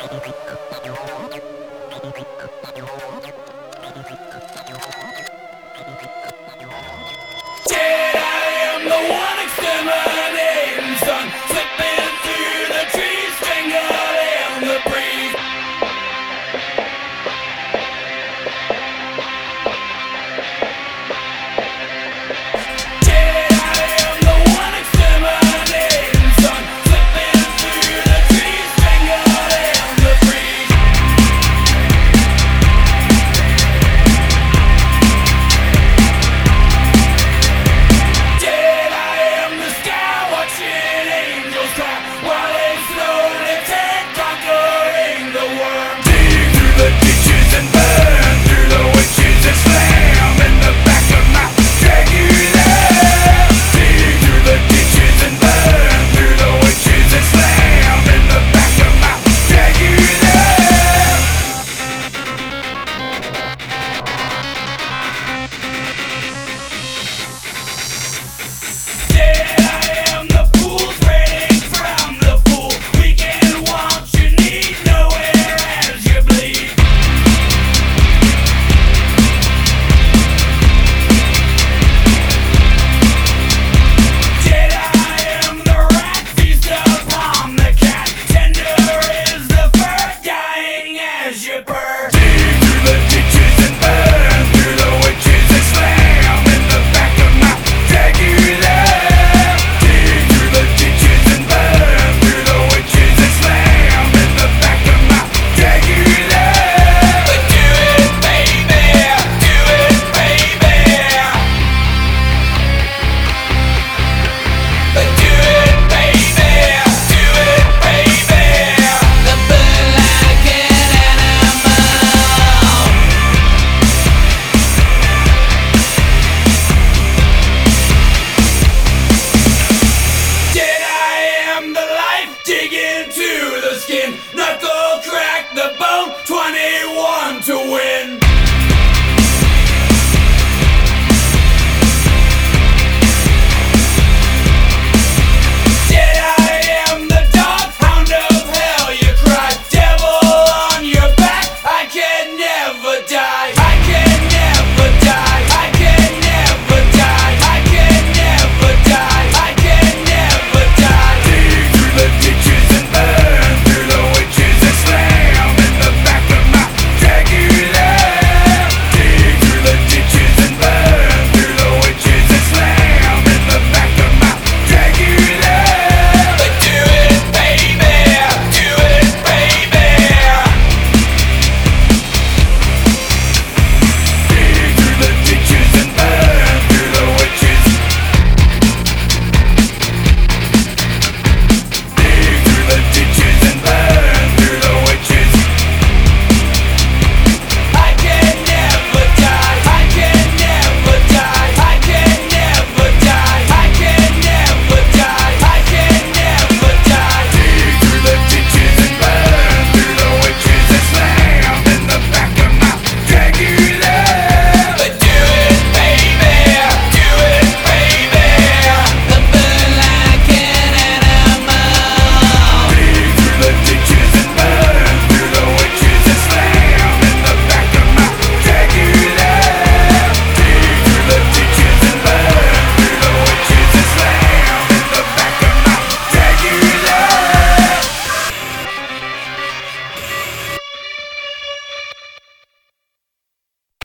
Thank you. Not the